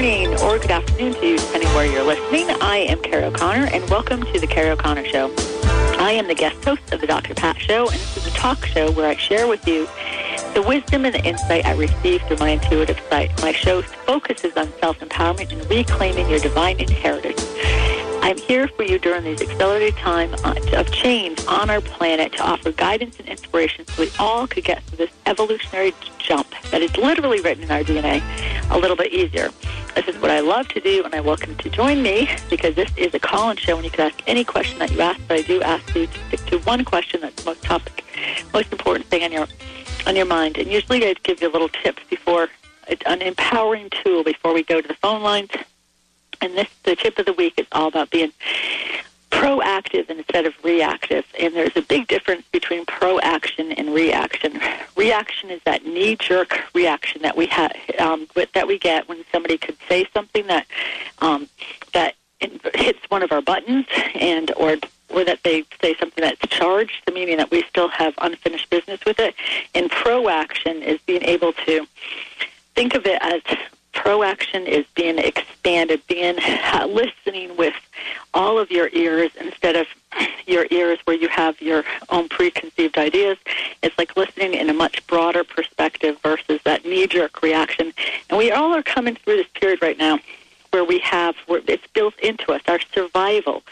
morning or good afternoon to you, depending where you're listening. I am Kerrie O'Connor, and welcome to O'Connor Show. I am the guest host of the Dr. Pat Show, and this is a talk show where I share with you the wisdom and the insight I receive through my intuitive sight. My show focuses on self-empowerment and reclaiming your divine inheritance. I'm here for you during these accelerated time uh, of change on our planet to offer guidance and inspiration so we all could get through this evolutionary jump that is literally written in our DNA a little bit easier. This is what I love to do, and I welcome to join me because this is a call-in show, and you can ask any question that you ask. But I do ask you to stick to one question that's the most topic, most important thing on your on your mind. And usually, I give you a little tips before it's an empowering tool before we go to the phone lines and this, the tip of the week is all about being proactive instead of reactive. And there's a big difference between proaction and reaction. Reaction is that knee-jerk reaction that we have um, that we get when somebody could say something that um, that hits one of our buttons, and or or that they say something that's charged, meaning that we still have unfinished business with it. And proaction is being able to think of it as proaction is being expanded, being listening with all of your ears instead of your ears where you have your own preconceived ideas. It's like listening in a much broader perspective versus that knee-jerk reaction. And we all are coming through this period right now where we have where it's built into us our survival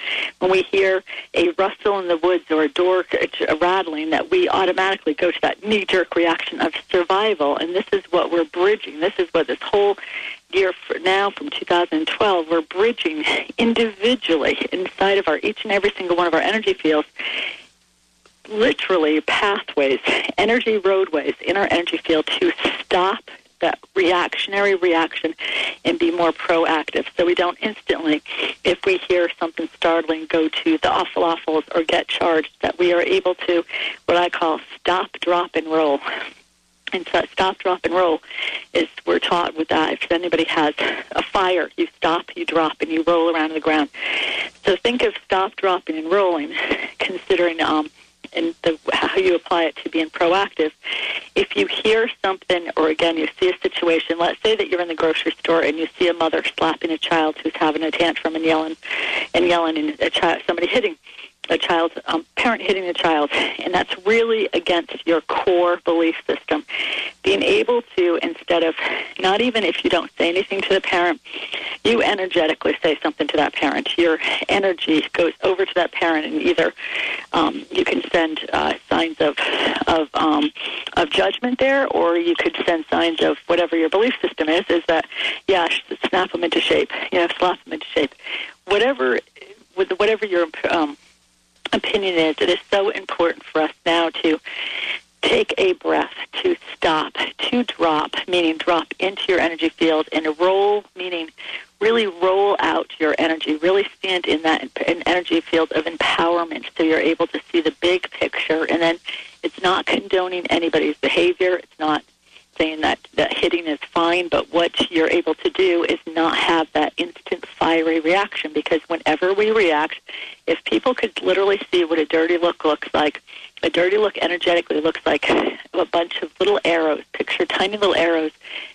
when we hear a rustle in the woods or a door a rattling that we automatically go to that knee jerk reaction of survival and this is what we're bridging this is what this whole year for now from 2012 individually inside of our each and every single one of our energy fields literally pathways energy roadways in our energy field to stop that reactionary reaction and be more proactive. So we don't instantly, if we hear something startling, go to the awful awfuls or get charged, that we are able to, what I call stop, drop, and roll. And so stop, drop, and roll is we're taught with that. If anybody has a fire, you stop, you drop, and you roll around the ground. So think of stop, dropping, and rolling, considering um, and the, how you apply it to being proactive. If you hear something, or again, you see a situation, let's say that you're in the grocery store and you see a mother slapping a child who's having a tantrum and yelling, and yelling, and a child, somebody hitting a child's um, parent hitting a child, and that's really against your core belief system. Being able to, instead of not even if you don't say anything to the parent, you energetically say something to that parent. Your energy goes over to that parent, and either um, you can send uh, signs of of um, of judgment there, or you could send signs of whatever your belief system is. Is that yeah, snap them into shape, you know, slap them into shape, whatever with whatever your um, opinion is it is so important for us now to take a breath, to stop, to drop, meaning drop into your energy field, and to roll, meaning really roll out your energy, really stand in that in energy field of empowerment so you're able to see the big picture. And then it's not condoning anybody's behavior. It's not saying that, that hitting is fine, but what you're able to do is not have that instant fiery reaction because whenever we react, if people could literally see what a dirty look looks like, a dirty look energetically looks like a bunch of little arrows. Picture tiny little arrows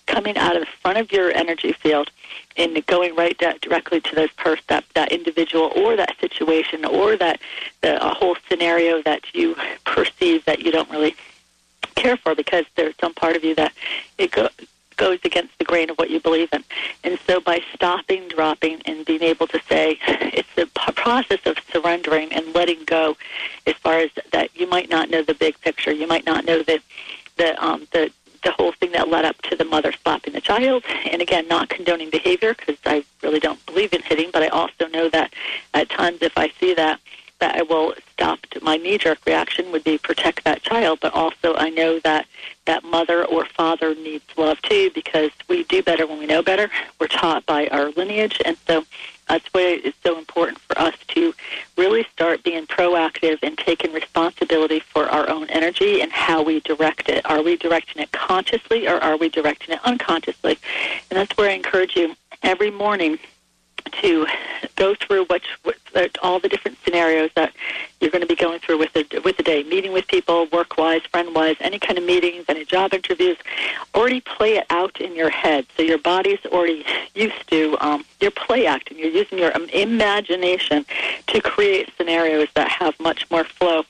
coming out of the front of your energy field and going right directly to those person, that, that individual or that situation or that the a whole scenario that you perceive that you don't really care for because there's some part of you that it go, goes against the grain of what you believe in. And so by stopping, dropping, and being able to say, it's the process of surrendering and letting go as far as that you might not know the big picture. You might not know the, the, um, the, the whole thing that led up to the mother slapping the child. And again, not condoning behavior because I really don't believe in hitting, but I also know that at times if I see that, that I will stop. My knee-jerk reaction would be protect that child, but also I know that that mother or father needs love too because we do better when we know better. We're taught by our lineage, and so that's why it's so important for us to really start being proactive and taking responsibility for our own energy and how we direct it. Are we directing it consciously or are we directing it unconsciously? And that's where I encourage you every morning to go through what, all the different scenarios that you're going to be going through with the with the day, meeting with people, work wise, friend wise, any kind of meetings, any job interviews. Already play it out in your head, so your body's already used to um, your play acting. You're using your imagination to create scenarios that have much more flow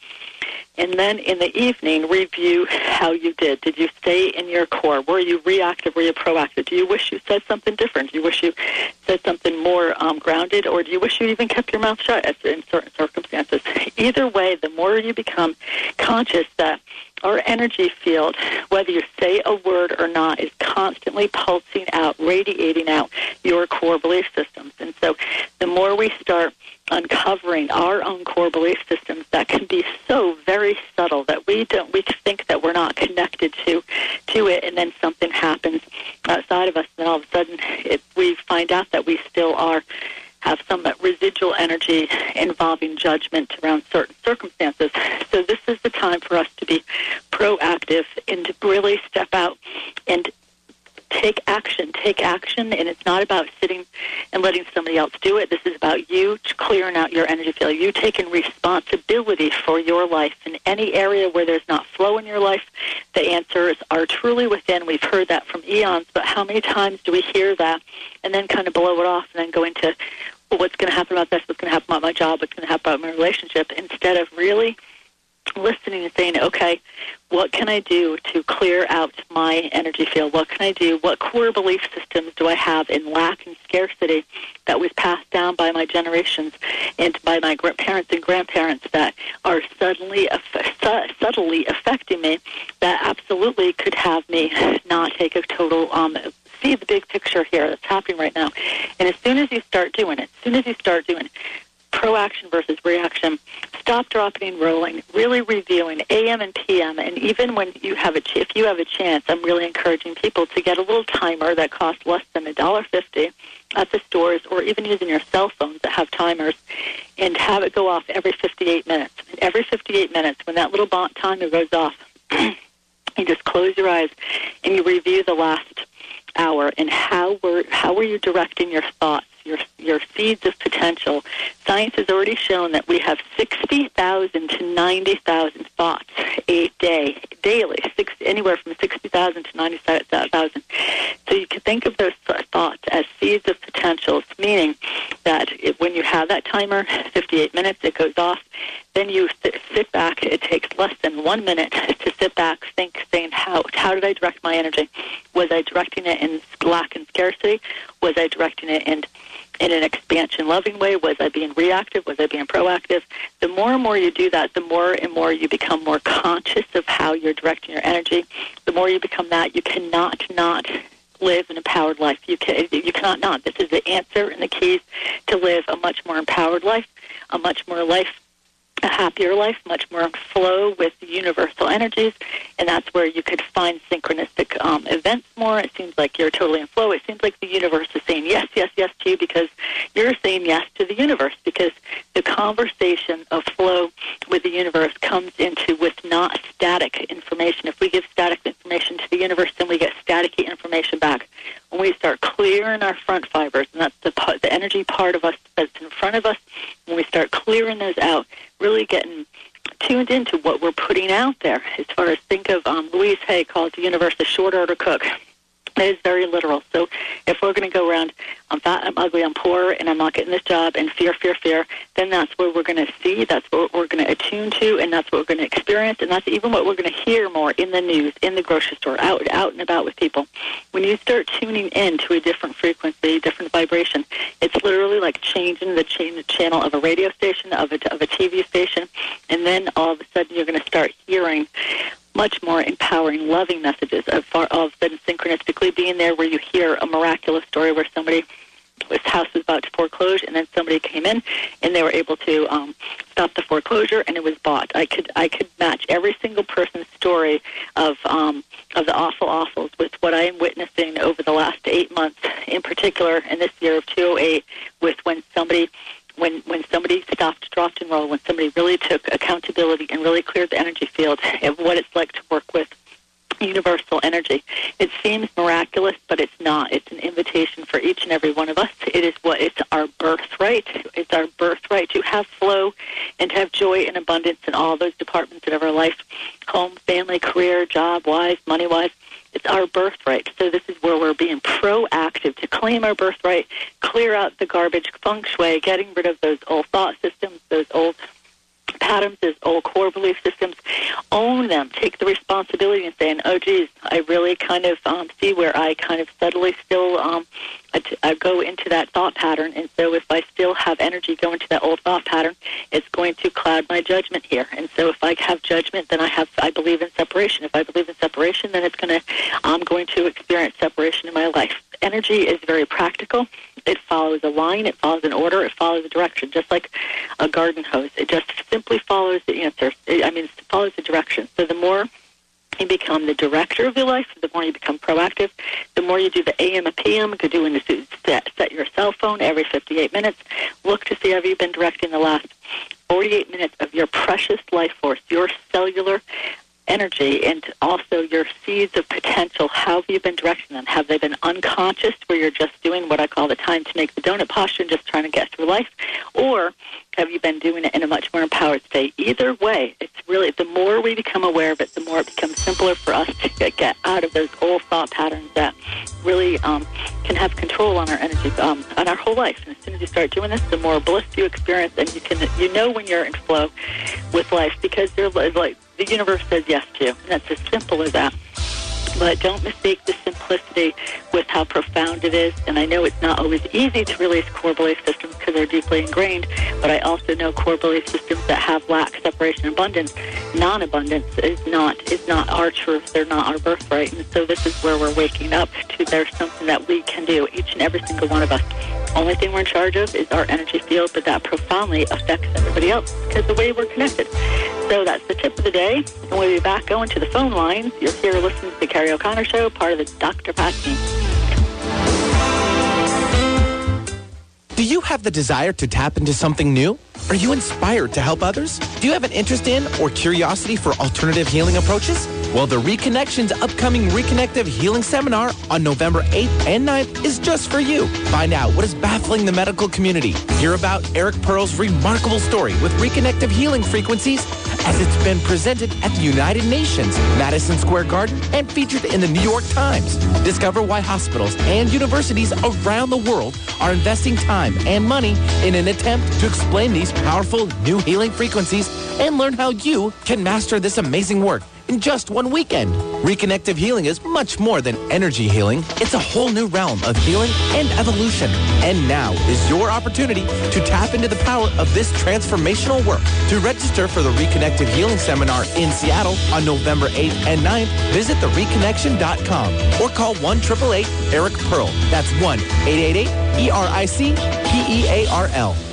and then in the evening review how you did. Did you stay in your core? Were you reactive? Were you proactive? Do you wish you said something different? Do you wish you said something more um, grounded, or do you wish you even kept your mouth shut in certain circumstances? Either way, the more you become conscious that our energy field, whether you say a word or not, is constantly pulsing out, radiating out your core belief systems. And so the more we start uncovering our own core belief systems that can be so very subtle that we don't we think that we're not connected to to it and then something happens outside of us and all of a sudden it, we find out that we still are have some residual energy involving judgment around certain circumstances. So this is the time for us to be proactive and to really step out and take action. Take action, and it's not about sitting and letting somebody else do it. This is about you clearing out your energy field, you taking responsibility for your life. In any area where there's not flow in your life, the answers are truly within. We've heard that from eons, but how many times do we hear that and then kind of blow it off and then go into well, what's going to happen about this? What's going to happen about my job? What's going to happen about my relationship? Instead of really listening and saying, okay, what can I do to clear out my energy field? What can I do? What core belief systems do I have in lack and scarcity that was passed down by my generations and by my parents and grandparents that are suddenly subtly affecting me that absolutely could have me not take a total um, see the big picture here that's happening right now. And as soon as you start doing it, as soon as you start doing proaction versus reaction, stop dropping and rolling, really reviewing AM and PM, and even when you have a ch- if you have a chance, I'm really encouraging people to get a little timer that costs less than a dollar fifty at the stores, or even using your cell phones that have timers, and have it go off every 58 minutes. And every 58 minutes, when that little timer goes off, you just close your eyes and you review the last hour and how were how were you directing your thoughts your your seeds of potential. Science has already shown that we have 60,000 to 90,000 thoughts a day, daily, six, anywhere from 60,000 to 90,000. So you can think of those thoughts as seeds of potentials, meaning that it, when you have that timer, 58 minutes, it goes off. Then you sit back. It takes less than one minute to sit back, think, saying, how, how did I direct my energy? Was I directing it in lack and scarcity? Was I directing it in in an expansion loving way? Was I being reactive? Was I being proactive? The more and more you do that, the more and more you become more conscious of how you're directing your energy. The more you become that, you cannot not live an empowered life. You can you cannot not. This is the answer and the keys to live a much more empowered life, a much more life a happier life, much more flow with universal energies, and that's where you could find synchronistic um, events more. It seems like you're totally in flow. It seems like the universe is saying yes, yes, yes to you because you're saying yes to the universe because the conversation of flow with the universe comes into with not static information. If we give static information to the universe, then we get staticky information back. When we start clearing our front fibers, and that's the, part, the energy part of us that's in front of us, when we start clearing those out, really getting tuned into what we're putting out there. As far as think of um, Louise Hay calls the universe a short order cook. It is very literal. So if we're going to go around, I'm fat, I'm ugly, I'm poor, and I'm not getting this job, and fear, fear, fear, then that's what we're going to see, that's what we're going to attune to, and that's what we're going to experience, and that's even what we're going to hear more in the news, in the grocery store, out, out and about with people. When you start tuning in to a different frequency, different vibration, it's literally like changing the, the channel of a radio station, of a, of a TV station, and then all of a sudden you're going to start hearing much more empowering, loving messages of, of than synchronistically being there where you hear a miraculous story where somebody his house was about to foreclose, and then somebody came in, and they were able to um, stop the foreclosure, and it was bought. I could I could match every single person's story of um, of the awful awfuls with what I am witnessing over the last eight months, in particular, in this year of 208, with when somebody when when somebody stopped, dropped, and rolled, when somebody really took accountability and really cleared the energy field of what it's like to work with universal energy. It seems miraculous, but it's not. It's an invitation for each and every one of us. It is what it's our birthright. It's our birthright to have flow and to have joy and abundance in all those departments of our life, home, family, career, job wise, money wise. It's our birthright. So this is where we're being proactive to claim our birthright, clear out the garbage, feng shui, getting rid of those old thought systems, those old patterns, those old core belief systems, own them, take the responsibility and saying, oh, geez, I really kind of um, see where I kind of subtly still um, I go into that thought pattern. And so if I still have energy go into that old thought pattern, it's going to cloud my judgment here. And so if I have judgment, then I have, I believe in separation. If I believe in separation, then it's going to, I'm going to experience separation in my life. Energy is very practical. It follows a line, it follows an order, it follows a direction, just like a garden hose. It just simply follows the answer. I mean, it follows the direction. So the more you become the director of your life, the more you become proactive, the more you do the AM and PM, go doing the set, set your cell phone every 58 minutes. Look to see have you been directing the last 48 minutes of your precious life force, your cellular energy and also your seeds of potential. How have you been directing them? Have they been unconscious where you're just doing what I call the time to make the donut posture and just trying to get through life? Or have you been doing it in a much more empowered state? Either way, it's really, the more we become aware of it, the more it becomes simpler for us to get, out of those old thought patterns that really um, can have control on our energy, um, on our whole life. And as soon as you start doing this, the more bliss you experience, and you can, you know when you're in flow with life because they're like the universe says yes to. And that's as simple as that. But don't mistake the simplicity with how profound it is. And I know it's not always easy to release core belief systems because they're deeply ingrained. But I also know core belief systems that have lack, separation, abundance. Non-abundance is not is not our truth. They're not our birthright. And so this is where we're waking up to. There's something that we can do, each and every single one of us. Only thing we're in charge of is our energy field, but that profoundly affects everybody else because the way we're connected. So that's the tip of the day. And we'll be back going to the phone lines. You're here listening to the Kerrie O'Connor Show, part of the Dr. Pat. Do you have the desire to tap into something new? Are you inspired to help others? Do you have an interest in or curiosity for alternative healing approaches? Well, the Reconnection's upcoming Reconnective Healing Seminar on November 8th and 9th is just for you. Find out what is baffling the medical community. Hear about Eric Pearl's remarkable story with Reconnective Healing Frequencies as it's been presented at the United Nations, Madison Square Garden, and featured in the New York Times. Discover why hospitals and universities around the world are investing time and money in an attempt to explain these powerful new healing frequencies and learn how you can master this amazing work in just one weekend. Reconnective healing is much more than energy healing. It's a whole new realm of healing and evolution. And now is your opportunity to tap into the power of this transformational work. To register for the Reconnective Healing Seminar in Seattle on November 8th and 9th, visit thereconnection.com or call 1-888-ERIC Pearl. That's 1-888-E-R-I-C-P-E-A-R-L.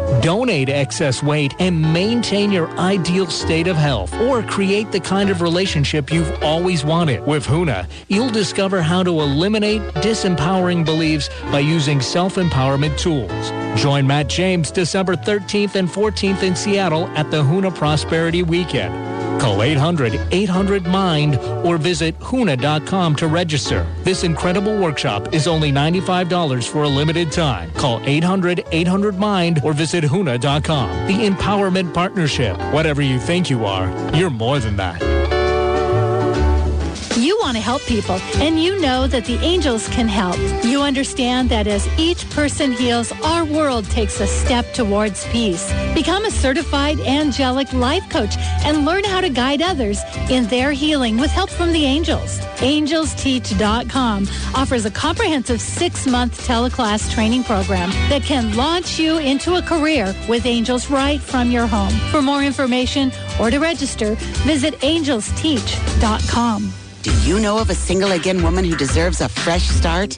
Donate excess weight, and maintain your ideal state of health, or create the kind of relationship you've always wanted. With Huna, you'll discover how to eliminate disempowering beliefs by using self-empowerment tools. Join Matt James December 13th and 14th in Seattle at the Huna Prosperity Weekend. Call 800-800-MIND or visit HUNA.com to register. This incredible workshop is only $95 for a limited time. Call 800-800-MIND or visit HUNA.com. The Empowerment Partnership. Whatever you think you are, you're more than that. You want to help people, and you know that the angels can help. You understand that as each person heals, our world takes a step towards peace. Become a certified angelic life coach and learn how to guide others in their healing with help from the angels. AngelsTeach.com offers a comprehensive six-month teleclass training program that can launch you into a career with angels right from your home. For more information or to register, visit angelsteach.com. Do you know of a single again woman who deserves a fresh start?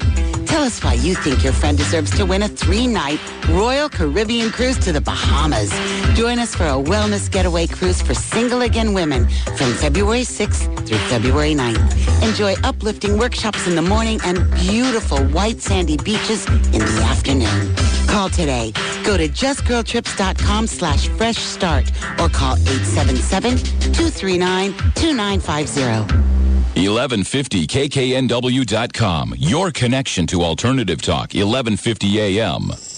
Tell us why you think your friend deserves to win a three-night Royal Caribbean cruise to the Bahamas. Join us for a wellness getaway cruise for single again women from February 6th through February 9th. Enjoy uplifting workshops in the morning and beautiful white sandy beaches in the afternoon. Call today. Go to justgirltrips.com slash fresh start or call 877-239-2950. 1150kknw.com. Your connection to Alternative Talk, 1150 AM.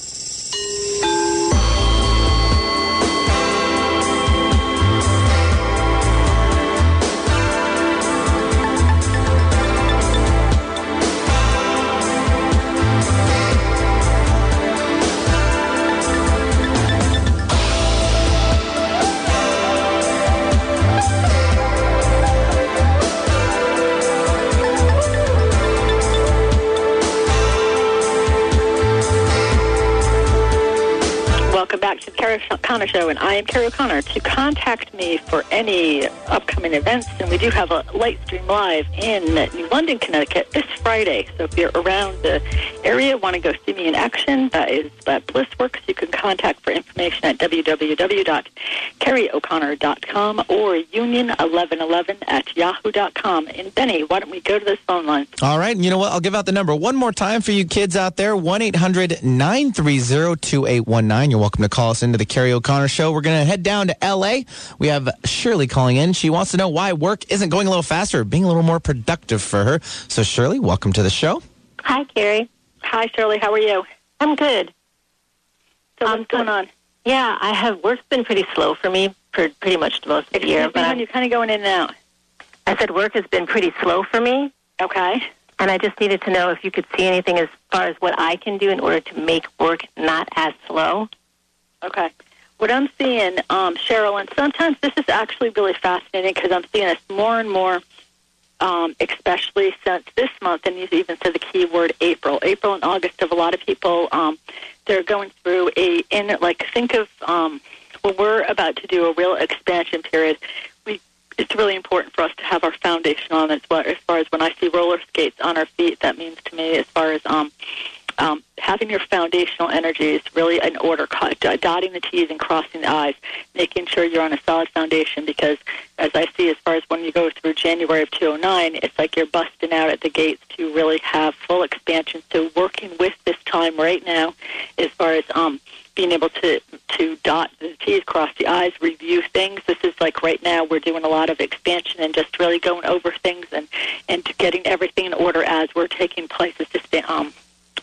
O'Connor Show, and I am Kerrie O'Connor. To contact me for any upcoming events, and we do have a light stream live in New London, Connecticut this Friday. So if you're around the area, want to go see me in action, that is at Blissworks. You can contact for information at www.kerrieoconnor.com or union1111 at yahoo.com. And Benny, why don't we go to this phone line? All right. And you know what? I'll give out the number one more time for you kids out there 1 800 930 2819. You're welcome to call us into the Kerrie O'Connor Connor show. We're going to head down to LA. We have Shirley calling in. She wants to know why work isn't going a little faster, being a little more productive for her. So, Shirley, welcome to the show. Hi, Kerrie. Hi, Shirley. How are you? I'm good. So Um, what's going on? Yeah, I have work's been pretty slow for me for pretty much the most of the year. Excuse me, But you're kind of going in and out. I, I said work has been pretty slow for me, Okay. and I just needed to know if you could see anything as far as what I can do in order to make work not as slow. Okay. What I'm seeing, um, Cheryl, and sometimes this is actually really fascinating because I'm seeing this more and more, um, especially since this month, and you even said the key word April. April and August of a lot of people, um, they're going through a, in like, think of um, when we're about to do a real expansion period. We, it's really important for us to have our foundation on as well. As far as when I see roller skates on our feet, that means to me as far as um, um, having your foundational energies really in order, dotting the T's and crossing the I's, making sure you're on a solid foundation. Because as I see, as far as when you go through January of 209, it's like you're busting out at the gates to really have full expansion. So working with this time right now, as far as um, being able to to dot the T's, cross the I's, review things. This is like right now we're doing a lot of expansion and just really going over things and and getting everything in order as we're taking places to sta- um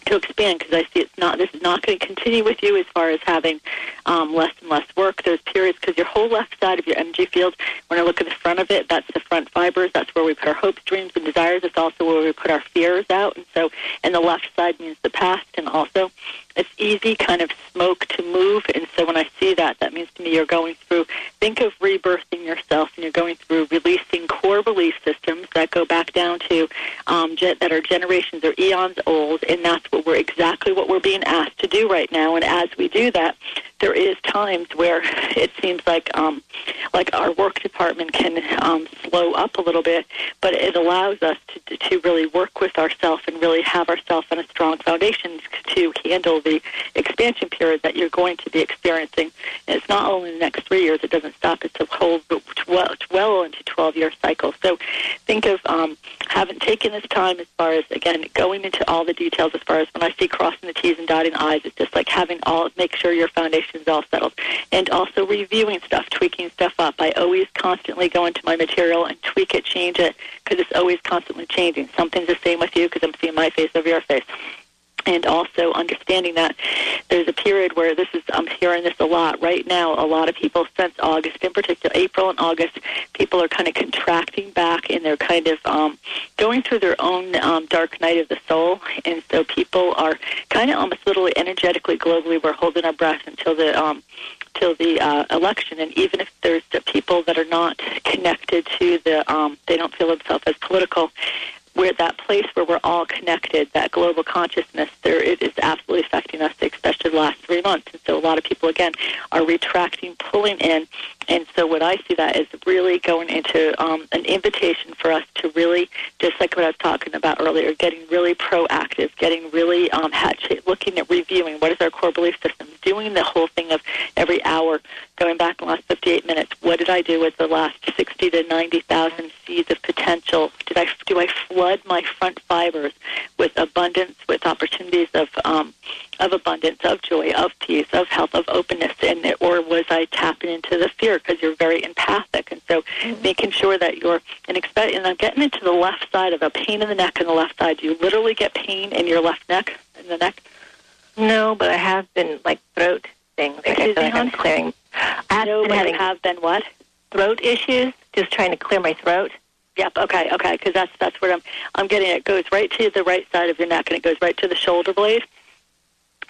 to expand because I see it's not this is not going to continue with you as far as having um, less and less work. There's periods because your whole left side of your energy field, when I look at the front of it, that's the front fibers. That's where we put our hopes, dreams, and desires. It's also where we put our fears out. And so, and the left side means the past, and also it's easy kind of smoke to move. And so when I see that, that means to me you're going through, think of rebirthing yourself and you're going through releasing core belief systems that go back down to, um, ge- that are generations or eons old. And that's what we're exactly what we're being asked to do right now. And as we do that, there is times where it seems like, um, like our work department can um, slow up a little bit, but it allows us to, to really work with ourselves and really have ourselves on a strong foundation to handle the expansion period that you're going to be experiencing. And it's not only the next three years; it doesn't stop. It's a whole well, well into 12-year cycle. So think of um, having taken this time as far as again going into all the details. As far as when I see crossing the T's and dotting I's, it's just like having all make sure your foundation is all settled, and also reviewing stuff, tweaking stuff up. I always constantly go into my material and tweak it, change it, because it's always constantly changing. Something's the same with you because I'm seeing my face over your face and also understanding that there's a period where this is I'm hearing this a lot right now. A lot of people since August, in particular April and August, people are kind of contracting back and they're kind of um, going through their own um, dark night of the soul, and so people are kind of almost literally energetically globally we're holding our breath until the um, till the uh, election. And even if there's the people that are not connected to the, um, they don't feel themselves as political where that place where we're all connected, that global consciousness, there it is absolutely affecting us, especially the last three months. And so a lot of people again are retracting, pulling in, and so what I see that is really going into um, an invitation for us to really, just like what I was talking about earlier, getting really proactive, getting really um, hatchet, looking at reviewing what is our core belief system, doing the whole thing of every hour, going back the last 58 minutes. What did I do with the last 60 to 90,000 seeds of potential? Did I do I flood my front fibers with abundance, with opportunities of um, of abundance, of joy, of peace, of health, of openness, and or was I tapping into the fear because you're very empathic, and so mm-hmm. making sure that you're and expect and I'm getting into the left side of a pain in the neck on the left side. Do you literally get pain in your left neck in the neck? No, but I have been like throat things. Like me, I'm clearing. I have no, been having have been what throat issues. Just trying to clear my throat. Yep. Okay. Okay. Because that's that's what I'm I'm getting. It goes right to the right side of your neck, and it goes right to the shoulder blade.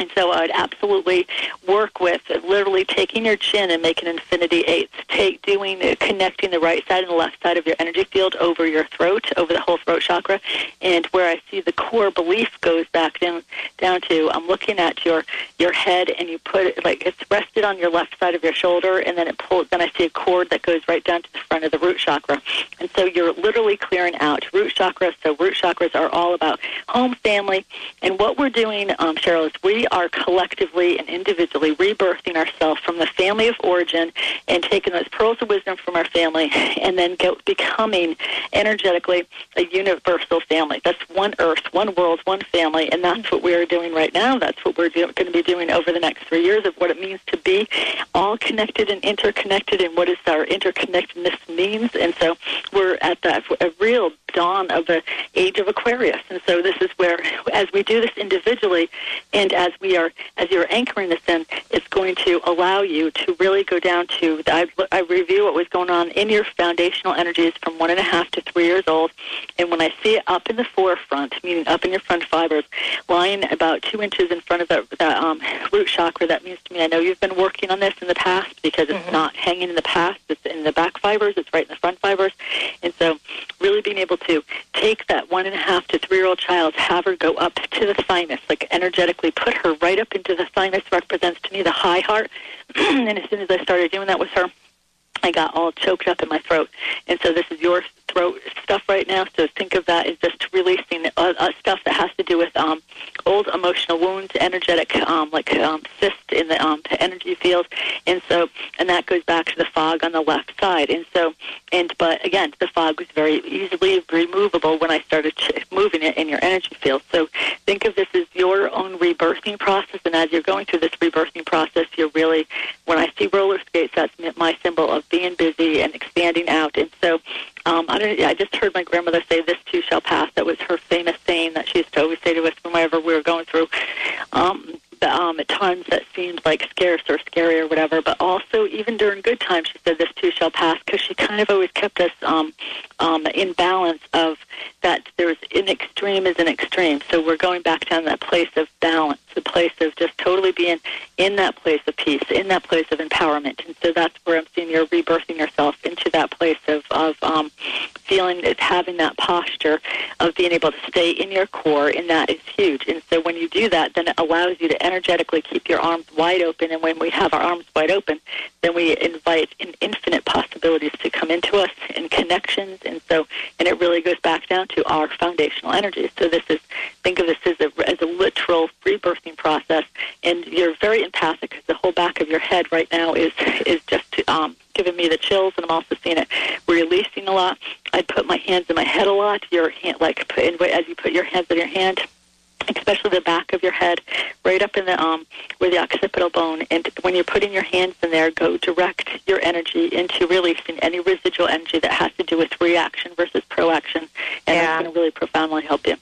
And so I would absolutely work with literally taking your chin and making infinity eights, take doing uh, connecting the right side and the left side of your energy field over your throat, over the whole throat chakra, and where I see the core belief goes back down down to I'm looking at your your head and you put it like it's rested on your left side of your shoulder and then it pulls then I see a cord that goes right down to the front of the root chakra. And so you're literally clearing out root chakra. So root chakras are all about home, family, and what we're doing, um, Cheryl, is we are collectively and individually rebirthing ourselves from the family of origin and taking those pearls of wisdom from our family and then get, becoming energetically a universal family. That's one earth, one world, one family, and that's what we're doing right now. That's what we're do- going to be doing over the next three years of what it means to be all connected and interconnected and what is our interconnectedness means. And so we're at that a real dawn of the age of Aquarius. And so this is where, as we do this individually, and as we are, as you're anchoring this in, it's going to allow you to really go down to. I, I review what was going on in your foundational energies from one and a half to three years old, and when I see it up in the forefront, meaning up in your front fibers, lying about two inches in front of that, that um, root chakra, that means to me I know you've been working on this in the past because it's mm-hmm. not hanging in the past. It's in the back fibers. It's right in the front fibers, and so really being able to take that one and a half to three year old child, have her go up to the thymus, like energetically put her right up into the thymus, represents to me the high heart. and as soon as I started doing that with her, I got all choked up in my throat. And so this is your throat stuff right now. So think of that as just releasing uh, uh, stuff that has to do with um, old emotional wounds, energetic, um, like um, in the um, energy field. And so, and that goes back to the fog on the left side. And so, and but again, the fog was very easily removable when I started moving it in your energy field. So think of this as your own rebirthing process. And as you're going through this rebirthing process, you're really, when I see roller skates, that's my symbol of being busy and expanding out. And so um, I, don't, I just heard my grandmother say, "This too shall pass." That was her famous saying that she used to always say to us whenever we were going through um, um, at times that seemed like scarce or scary or whatever. But also, even during good times, she said, "This too shall pass," because she kind of always kept us um, um, in balance of that. There's an extreme is an extreme, so we're going back down that place of balance, the place of just totally being in that place of peace, in that place of empowerment. And so that's where I'm seeing you're rebirthing yourself into that place of of um, feeling having that posture of being able to stay in your core, and that is huge. And so when you do that, then it allows you to energetically keep your arms wide open. And when we have our arms wide open, then we invite an infinite possibilities to come into us and connections. So, and it really goes back down to our foundational energies. So this is, think of this as a, as a literal rebirthing process. And you're very empathic because the whole back of your head right now is, is just um, giving me the chills, and I'm also seeing it releasing a lot. I put my hands in my head a lot. Your hand, like put, as you put your hands in your hand, especially the back of your head, right up in the um where the occipital bone. And when you're putting your hands in there, go direct your energy into releasing any residual energy that has to do with reaction versus proaction, and yeah. that's going to really profoundly help you.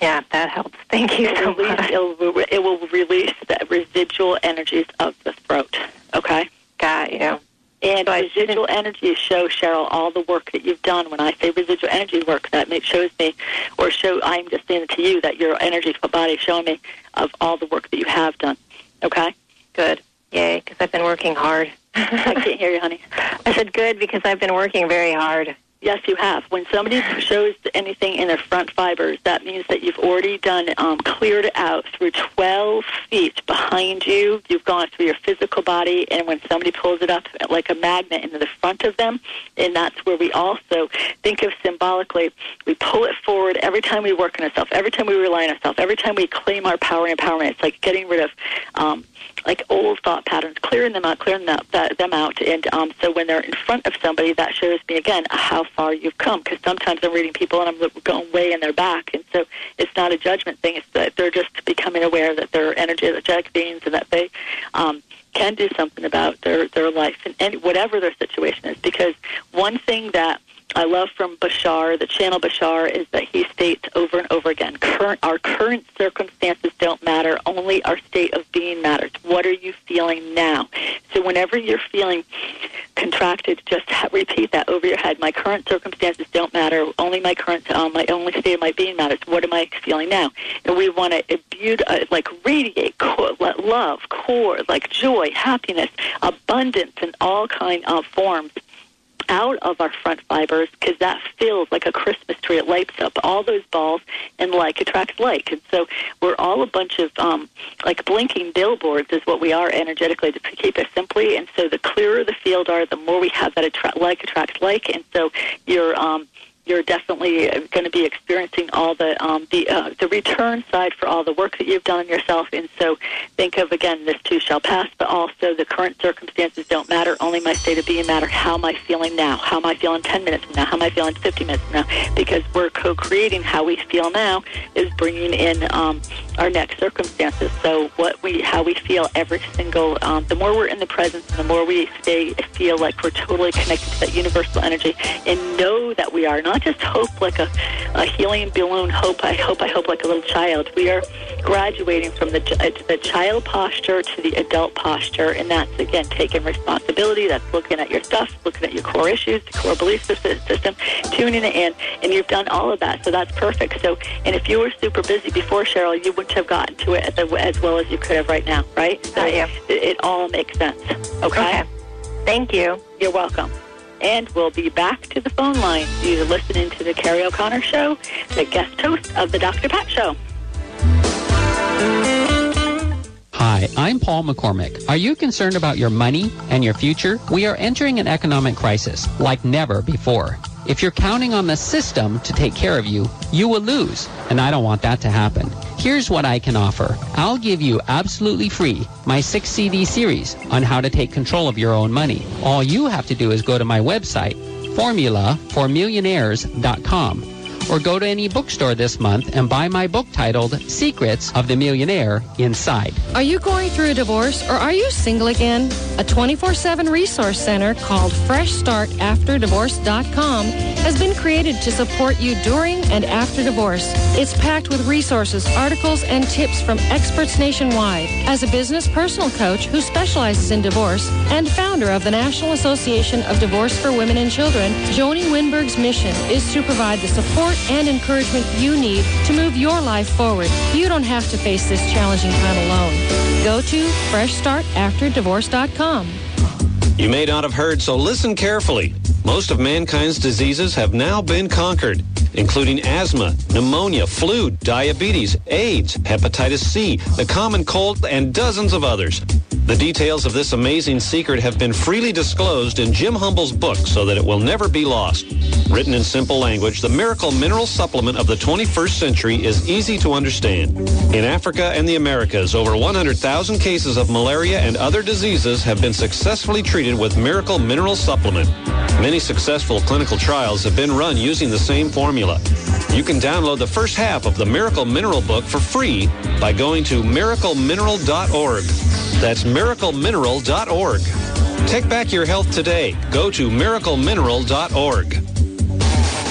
Yeah, that helps. Thank you so release, much. It will, it will release the residual energies of the throat. Okay. Got you. And residual energy show Cheryl all the work that you've done. When I say residual energy work, that makes, shows me, or show I'm just saying to you that your energy body showing me of all the work that you have done. Okay. Good. Yay, because I've been working hard. I can't hear you, honey. I said good because I've been working very hard. Yes, you have. When somebody shows anything in their front fibers, that means that you've already done um, cleared out through 12 feet behind you. You've gone through your physical body, and when somebody pulls it up like a magnet into the front of them, and that's where we also think of symbolically. We pull it forward every time we work on ourselves, every time we rely on ourselves, every time we claim our power and empowerment. It's like getting rid of. Um, like old thought patterns, clearing them out, clearing them, that, them out. And um, so when they're in front of somebody, that shows me again how far you've come. Because sometimes I'm reading people and I'm going way in their back, and so it's not a judgment thing. It's that they're just becoming aware that they're energetic beings and that they um, can do something about their their life and any, whatever their situation is. Because one thing that I love from Bashar, the channel Bashar, is that he states over and over again, current, our current circumstances don't matter, only our state of being matters. What are you feeling now? So whenever you're feeling contracted, just repeat that over your head. My current circumstances don't matter, only my current, um, my only state of my being matters. What am I feeling now? And we want to imbue, uh, like radiate core, love, core, like joy, happiness, abundance in all kind of forms out of our front fibers because that feels like a Christmas tree. It lights up all those balls, and like attracts like. And so we're all a bunch of um, like blinking billboards, is what we are energetically to keep it simply. And so the clearer the field are, the more we have that attract like attracts like. And so you're um, you're definitely going to be experiencing all the um, the uh, the return side for all the work that you've done on yourself. And so, think of again, this too shall pass. But also, the current circumstances don't matter. Only my state of being matter. How am I feeling now? How am I feeling ten minutes from now? How am I feeling fifty minutes from now? Because we're co-creating how we feel now is bringing in um, our next circumstances. So what we how we feel every single um, the more we're in the presence, the more we stay feel like we're totally connected to that universal energy, and know that we are not just hope like a, a helium balloon hope. I hope, I hope like a little child. We are graduating from the, the child posture to the adult posture, and that's, again, taking responsibility. That's looking at your stuff, looking at your core issues, the core belief system, tuning it in, and you've done all of that, so that's perfect. So, and if you were super busy before, Cheryl, you wouldn't have gotten to it as, well as you could have right now, right? So oh, yeah. it, it all makes sense. Okay? okay. Thank you. You're welcome. And we'll be back to the phone line. You're listening to the Kerrie O'Connor Show, the guest host of the Dr. Pat Show. Hi, I'm Paul McCormick. Are you concerned about your money and your future? We are entering an economic crisis like never before. If you're counting on the system to take care of you, you will lose, and I don't want that to happen. Here's what I can offer. I'll give you absolutely free my six CD series on how to take control of your own money. All you have to do is go to my website, formulaformillionaires.com or go to any bookstore this month and buy my book titled Secrets of the Millionaire Inside. Are you going through a divorce or are you single again? A 24-7 resource center called FreshStartAfterDivorce.com has been created to support you during and after divorce. It's packed with resources, articles, and tips from experts nationwide. As a business personal coach who specializes in divorce and founder of the National Association of Divorce for Women and Children, Joni Winberg's mission is to provide the support and encouragement you need to move your life forward. You don't have to face this challenging time alone. Go to freshstartafterdivorce.com. You may not have heard, so listen carefully. Most of mankind's diseases have now been conquered, including asthma, pneumonia, flu, diabetes, AIDS, hepatitis C, the common cold, and dozens of others. The details of this amazing secret have been freely disclosed in Jim Humble's book so that it will never be lost. Written in simple language, the Miracle Mineral Supplement of the 21st century is easy to understand. In Africa and the Americas, over 100,000 cases of malaria and other diseases have been successfully treated with Miracle Mineral Supplement. Many successful clinical trials have been run using the same formula. You can download the first half of the Miracle Mineral book for free by going to miraclemineral.org. That's miraclemineral.org. Take back your health today. Go to miraclemineral.org.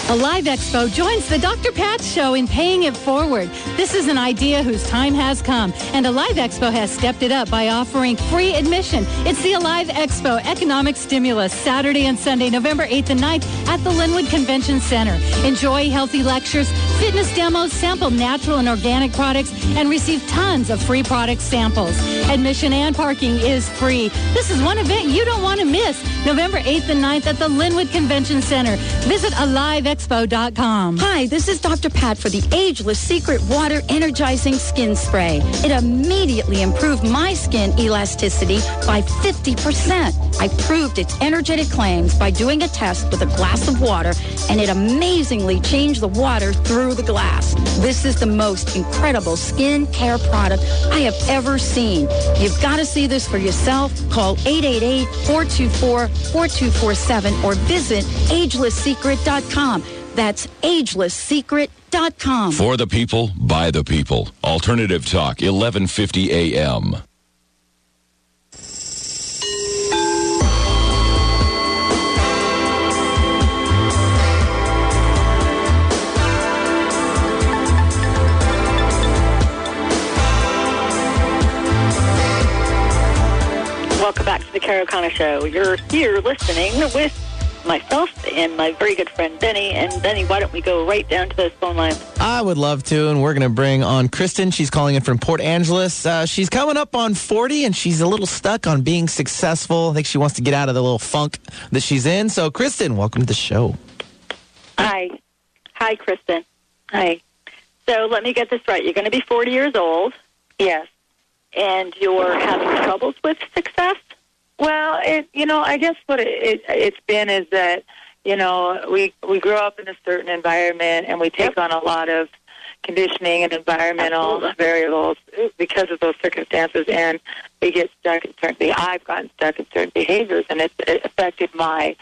Alive Expo joins the Dr. Pat Show in paying it forward. This is an idea whose time has come, and Alive Expo has stepped it up by offering free admission. It's the Alive Expo Economic Stimulus, Saturday and Sunday, November 8th and 9th at the Lynnwood Convention Center. Enjoy healthy lectures, fitness demos, sample natural and organic products, and receive tons of free product samples. Admission and parking is free. This is one event you don't want to miss. November 8th and 9th at the Lynnwood Convention Center. Visit aliveexpo.com. Hi, this is Dr. Pat for the Ageless Secret Water Energizing Skin Spray. It immediately improved my skin elasticity by 50%. I proved its energetic claims by doing a test with a glass of water, and it amazingly changed the water through the glass. This is the most incredible skin care product I have ever seen. You've got to see this for yourself. Call 888-424-4247 or visit agelesssecret.com. That's agelesssecret.com. For the people, by the people. Alternative Talk, 1150 AM. Welcome back to the Kerrie O'Connor Show. You're here listening with myself and my very good friend Benny. And Benny, why don't we go right down to those phone lines? I would love to, and we're going to bring on Kristen. She's calling in from Port Angeles. Uh, she's coming up on 40, and she's a little stuck on being successful. I think she wants to get out of the little funk that she's in. So, Kristen, welcome to the show. Hi. Hi, Kristen. Hi. So let me get this right. You're going to be 40 years old. Yes. And you're having troubles with success? Well, it you know, I guess what it, it it's been is that you know we we grow up in a certain environment and we take on a lot of conditioning and environmental variables because of those circumstances, and we get stuck in certain. I've gotten stuck in certain behaviors, and it's it affected my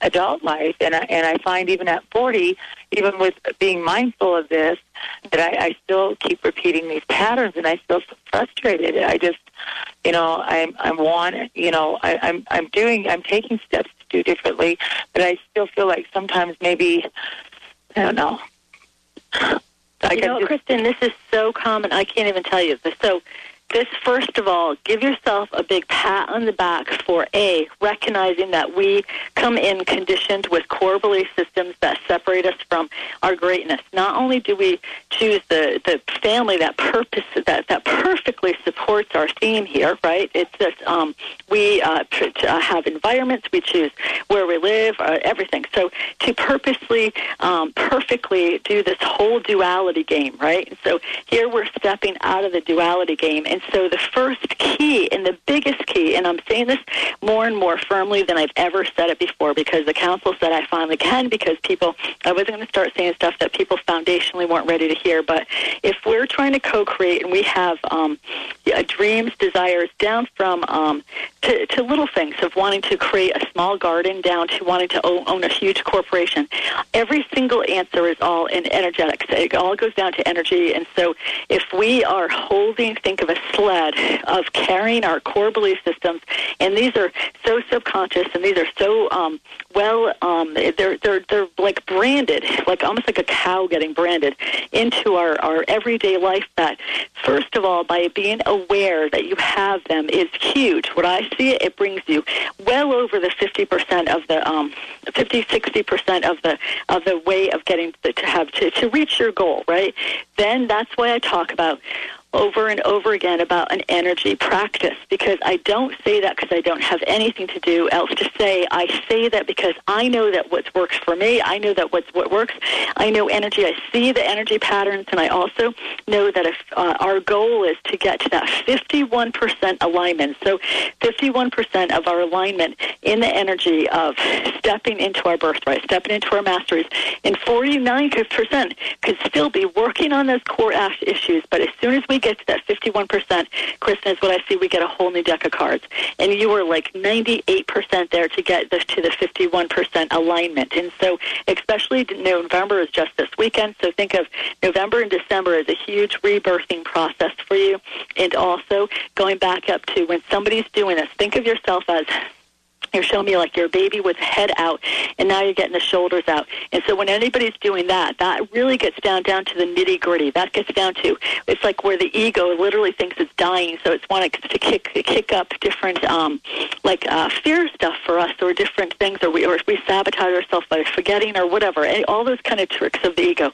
adult life. And I, and I find even at forty, even with being mindful of this, that I, I still keep repeating these patterns, and I feel so frustrated. I just, you know, I'm I'm want, you know, I, I'm I'm doing, I'm taking steps to do differently, but I still feel like sometimes maybe, I don't know. I you know, Kristen, this is so common. I can't even tell you. So, this first of all, give yourself a big pat on the back for a recognizing that we come in conditioned with core belief systems that separate us from our greatness. Not only do we choose the the family that purpose that that perfectly supports our theme here, right? It's just um, we uh, uh, have environments we choose where we live, uh, everything. So to purposely, um, perfectly do this whole duality game, right? So here we're stepping out of the duality game and and so the first key and the biggest key, and I'm saying this more and more firmly than I've ever said it before because the council said I finally can because people, I wasn't going to start saying stuff that people foundationally weren't ready to hear. But if we're trying to co-create and we have um, dreams, desires down from um, to, to little things of wanting to create a small garden down to wanting to own, own a huge corporation, every single answer is all in energetics. It all goes down to energy. And so if we are holding, think of a sled of carrying our core belief systems, and these are so subconscious, and these are so um, well, um, they're they're they're like branded, like almost like a cow getting branded into our our everyday life. That first of all, by being aware that you have them is huge. What I see, it brings you well over the fifty percent of the um, 50, 60 percent of the of the way of getting to have to to reach your goal. Right. Then that's why I talk about over and over again about an energy practice because I don't say that because I don't have anything to do else to say. I say that because I know that what works for me. I know that what's what works. I know energy. I see the energy patterns, and I also know that if uh, our goal is to get to that 51% alignment, so 51% of our alignment in the energy of stepping into our birthright, stepping into our masteries, and 49% could still be working on those core issues. But as soon as we get to that 51%, Kristen, is what I see, we get a whole new deck of cards. And you were like 98% there to get this to the 51% alignment. And so, especially November is just this weekend. So think of November and December as a huge rebirthing process for you. And also going back up to when somebody's doing this, think of yourself as you're showing me like you're baby with the head out, and now you're getting the shoulders out. And so when anybody's doing that, that really gets down down to the nitty gritty. That gets down to it's like where the ego literally thinks it's dying, so it's wanting to kick kick up different um, like uh, fear stuff for us, or different things, or we or we sabotage ourselves by forgetting, or whatever. All those kind of tricks of the ego.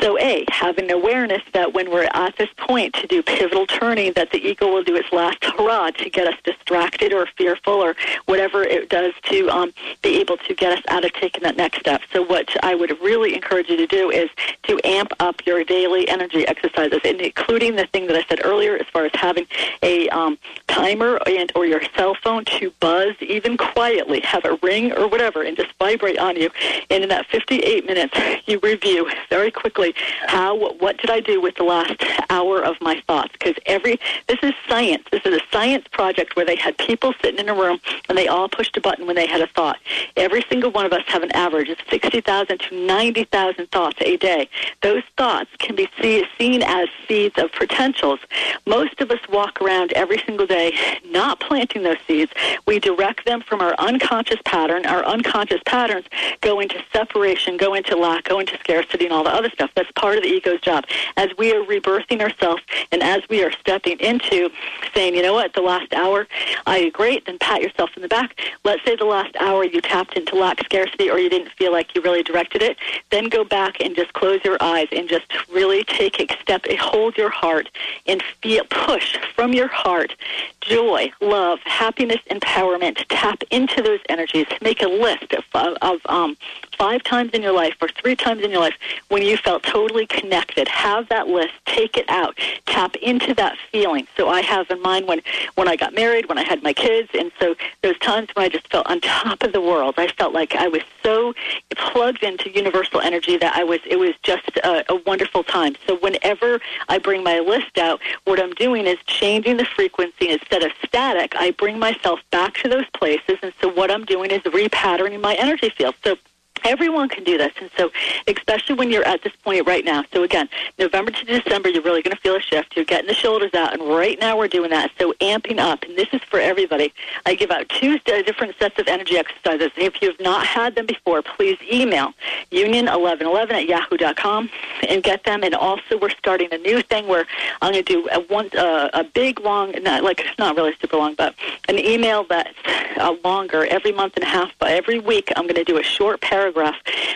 So a having awareness that when we're at this point to do pivotal turning, that the ego will do its last hurrah to get us distracted or fearful or whatever it does to um, be able to get us out of taking that next step. So what I would really encourage you to do is to amp up your daily energy exercises, including the thing that I said earlier, as far as having a um, timer and or your cell phone to buzz even quietly, have a ring or whatever, and just vibrate on you. And in that 58 minutes, you review very quickly how what did I do with the last hour of my thoughts? Because every this is science. This is a science project where they had people sitting in a room and they all pushed a button when they had a thought. Every single one of us have an average of 60,000 to 90,000 thoughts a day. Those thoughts can be see, seen as seeds of potentials. Most of us walk around every single day not planting those seeds. We direct them from our unconscious pattern. Our unconscious patterns go into separation, go into lack, go into scarcity, and all the other stuff. That's part of the ego's job. As we are rebirthing ourselves and as we are stepping into saying, you know what, the last hour, I great, then pat yourself in the back. Let's say the last hour you tapped into lack, scarcity, or you didn't feel like you really directed it. Then go back and just close your eyes and just really take a step, hold your heart and feel, push from your heart joy, love, happiness, empowerment. Tap into those energies. Make a list of, of um, five times in your life or three times in your life when you felt totally connected. Have that list. Take it out. Tap into that feeling. So I have in mind when when I got married, when I had my kids, and so those times when I just felt on top of the world. I felt like I was so plugged into universal energy that I was. It was just a, a wonderful time. So whenever I bring my list out, what I'm doing is changing the frequency instead of static. I bring myself back to those places, and so what I'm doing is repatterning my energy field. So Everyone can do this, and so especially when you're at this point right now. So again, November to December, you're really going to feel a shift. You're getting the shoulders out, and right now we're doing that. So amping up, and this is for everybody. I give out two different sets of energy exercises. If you have not had them before, please email union1111 at yahoo.com and get them. And also, we're starting a new thing where I'm going to do a one uh, a big long, not like not really super long, but an email that's uh, longer every month and a half. But every week, I'm going to do a short paragraph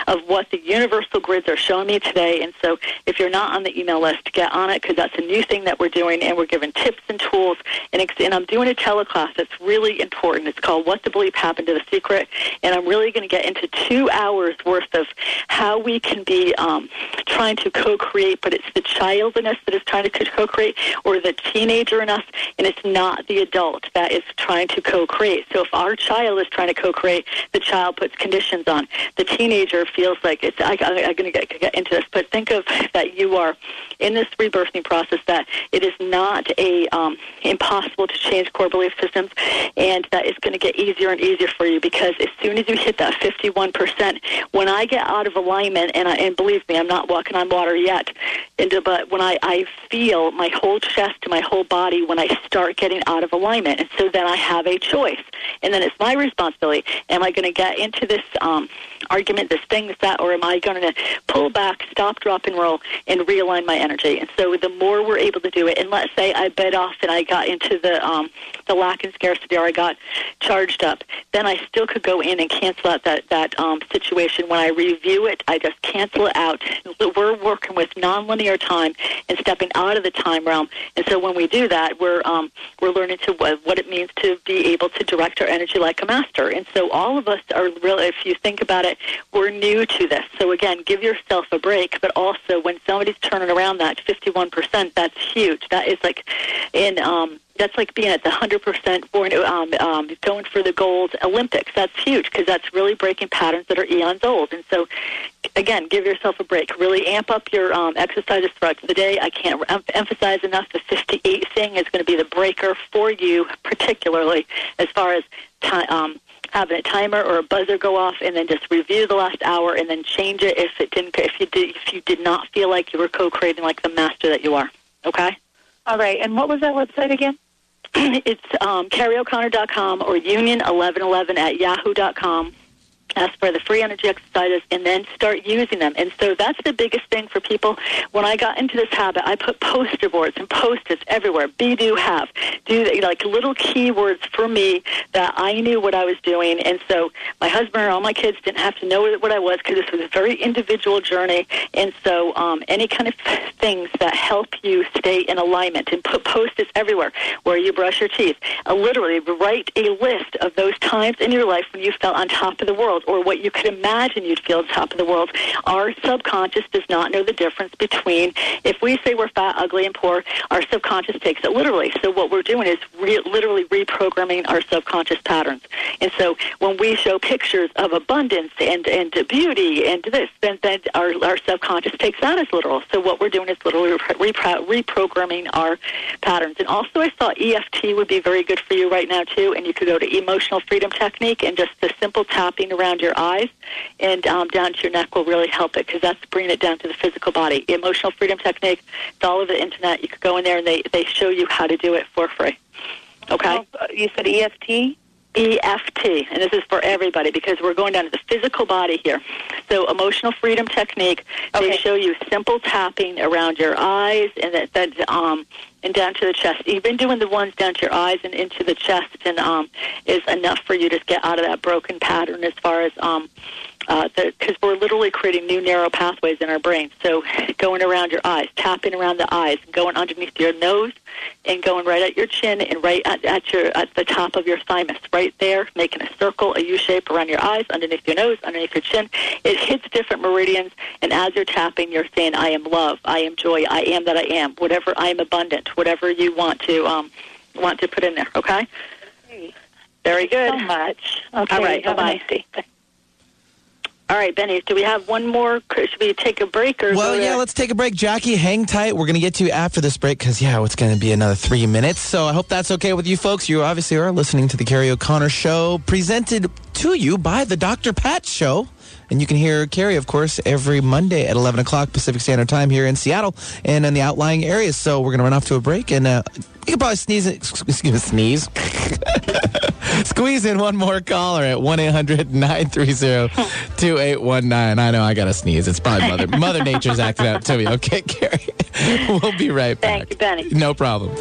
of what the universal grids are showing me today. And so if you're not on the email list, get on it because that's a new thing that we're doing, and we're giving tips and tools. And, and I'm doing a teleclass that's really important. It's called What the Bleep Happened to the Secret, and I'm really going to get into two hours worth of how we can be um, trying to co-create, but it's the child in us that is trying to co-create, or the teenager in us, and it's not the adult that is trying to co-create. So if our child is trying to co-create, the child puts conditions on. The teenager feels like it's I, I'm going to get, into this, but think of that you are in this rebirthing process that it is not a um, impossible to change core belief systems, and that it's going to get easier and easier for you because as soon as you hit that 51%, when I get out of alignment, and I, and believe me, I'm not walking on water yet, and, but when I, I feel my whole chest and my whole body when I start getting out of alignment, and so then I have a choice, and then it's my responsibility. Am I going to get into this um, argument, this thing, this that, or am I going to pull back, stop, drop, and roll, and realign my energy? And so the more we're able to do it, and let's say I bed off and I got into the um, the lack and scarcity, or I got charged up, then I still could go in and cancel out that that um, situation. When I review it, I just cancel it out. We're working with nonlinear time and stepping out of the time realm. And so when we do that, we're um, we're learning to what, what it means to be able to direct our energy like a master. And so all of us are really, if you think about it, we're new to this. So again, give yourself a break. But also, when somebody's turning around that 51%, that's huge. That is like in um, that's like being at the 100% born, um, um, going for the gold Olympics. That's huge because that's really breaking patterns that are eons old. And so, again, give yourself a break. Really amp up your um, exercises throughout the day. I can't em- emphasize enough the 58 thing is going to be the breaker for you, particularly as far as time. Um, having a timer or a buzzer go off and then just review the last hour and then change it if it didn't if you did if you did not feel like you were co-creating like the master that you are okay? All right and what was that website again? It's um, kerrieoconnor.com or union1111 at yahoo.com ask for the free energy exercises and then start using them. And so that's the biggest thing for people. When I got into this habit, I put poster boards and post-its everywhere. Be, do, have. Do like little keywords for me that I knew what I was doing. And so my husband and all my kids didn't have to know what I was because this was a very individual journey. And so um, any kind of things that help you stay in alignment and put post-its everywhere where you brush your teeth. Uh, literally write a list of those times in your life when you felt on top of the world or what you could imagine you'd feel top of the world. Our subconscious does not know the difference between if we say we're fat, ugly, and poor, our subconscious takes it literally. So what we're doing is re- literally reprogramming our subconscious patterns. And so when we show pictures of abundance and, and beauty and this, then, then our, our subconscious takes that as literal. So what we're doing is literally repro- reprogramming our patterns. And also I thought EFT would be very good for you right now too. And you could go to Emotional Freedom Technique and just the simple tapping around around your eyes and um, down to your neck will really help it because that's bringing it down to the physical body. Emotional freedom technique, it's all over the internet. You could go in there and they, they show you how to do it for free. Okay? Uh, you said EFT? EFT, and this is for everybody because we're going down to the physical body here. So, emotional freedom technique. Okay. They show you simple tapping around your eyes and that, that um, and down to the chest. You've been doing the ones down to your eyes and into the chest, and um, is enough for you to get out of that broken pattern as far as um, because uh, we're literally creating new narrow pathways in our brain. So going around your eyes, tapping around the eyes, going underneath your nose, and going right at your chin and right at, at your at the top of your thymus, right there, making a circle, a U shape around your eyes, underneath your nose, underneath your chin. It hits different meridians, and as you're tapping, you're saying, "I am love, I am joy, I am that I am, whatever I am abundant, whatever you want to um, want to put in there." Okay. Very good. so much. Okay, All right. Bye bye. All right, Benny, do we have one more? Should we take a break? or? Well, yeah, let's take a break. Jackie, hang tight. We're going to get to you after this break because, yeah, it's going to be another three minutes. So I hope that's okay with you folks. You obviously are listening to the Kerrie O'Connor Show, presented to you by the Dr. Pat Show. And you can hear Kerrie, of course, every Monday at 11 o'clock Pacific Standard Time here in Seattle and in the outlying areas. So we're going to run off to a break and uh, you can probably sneeze. Excuse me, sneeze. Squeeze in one more caller at 1 800 930 2819. I know I got to sneeze. It's probably Mother, Mother Nature's acting out to me. Okay, Kerrie. we'll be right back. Thank you, Benny. No problem.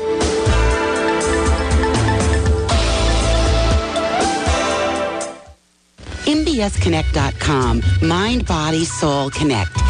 MBSConnect.com, Mind, Body, Soul Connect,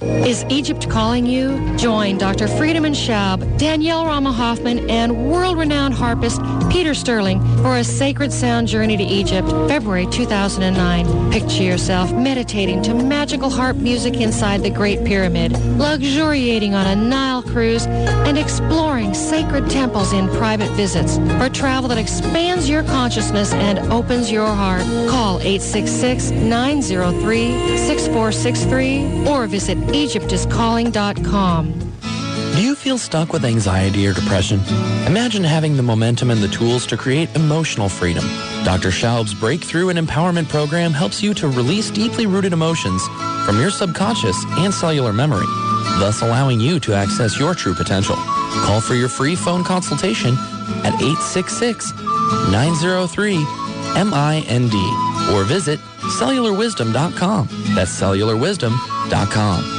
Is Egypt calling you? Join Dr. Friedemann Schaub, Danielle Rama Hoffman, and world-renowned harpist Peter Sterling for a sacred sound journey to Egypt, February 2009. Picture yourself meditating to magical harp music inside the Great Pyramid, luxuriating on a Nile cruise, and exploring sacred temples in private visits. For travel that expands your consciousness and opens your heart, call 866-903-6463 or visit egyptiscalling.com. Do you feel stuck with anxiety or depression? Imagine having the momentum and the tools to create emotional freedom. Dr. Schaub's Breakthrough and Empowerment Program helps you to release deeply rooted emotions from your subconscious and cellular memory, thus allowing you to access your true potential. Call for your free phone consultation at 866-903-MIND or visit cellularwisdom.com. That's cellularwisdom.com.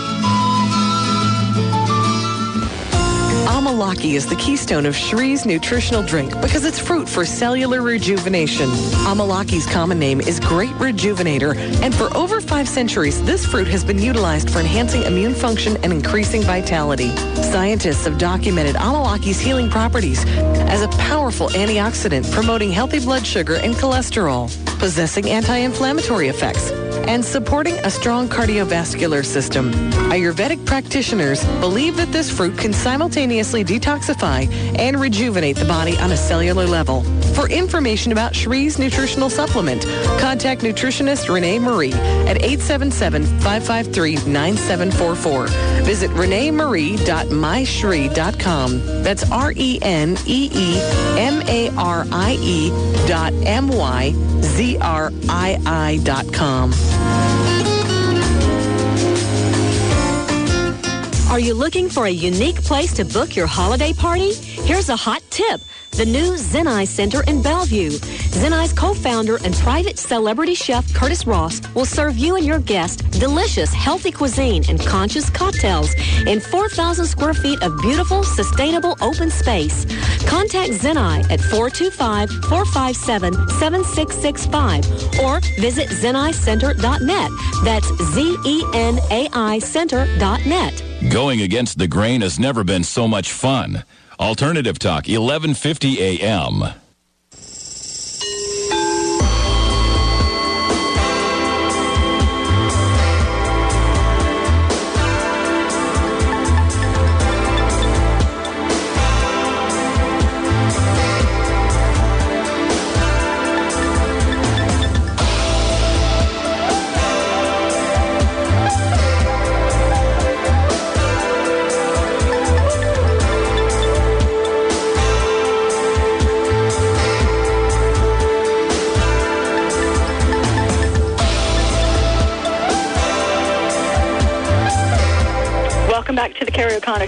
Amalaki is the keystone of Zrii's nutritional drink because it's fruit for cellular rejuvenation. Amalaki's common name is Great Rejuvenator, and for over five centuries, this fruit has been utilized for enhancing immune function and increasing vitality. Scientists have documented Amalaki's healing properties as a powerful antioxidant promoting healthy blood sugar and cholesterol, possessing anti-inflammatory effects, and supporting a strong cardiovascular system. Ayurvedic practitioners believe that this fruit can simultaneously detoxify and rejuvenate the body on a cellular level. For information about Zrii's nutritional supplement, contact nutritionist Renee Marie at 877-553-9744. Visit reneemarie.myzrii.com. That's R-E-N-E-E-M-A-R-I-E dot M-Y-Z-R-I-I dot com. Are you looking for a unique place to book your holiday party? Here's a hot tip. The new Zenai Center in Bellevue. Zenai's co-founder and private celebrity chef Curtis Ross will serve you and your guests delicious, healthy cuisine and conscious cocktails in 4,000 square feet of beautiful, sustainable open space. Contact Zenai at 425-457-7665 or visit zenaicenter.net. That's Z-E-N-A-I center.net. Going against the grain has never been so much fun. Alternative Talk, 1150 a.m.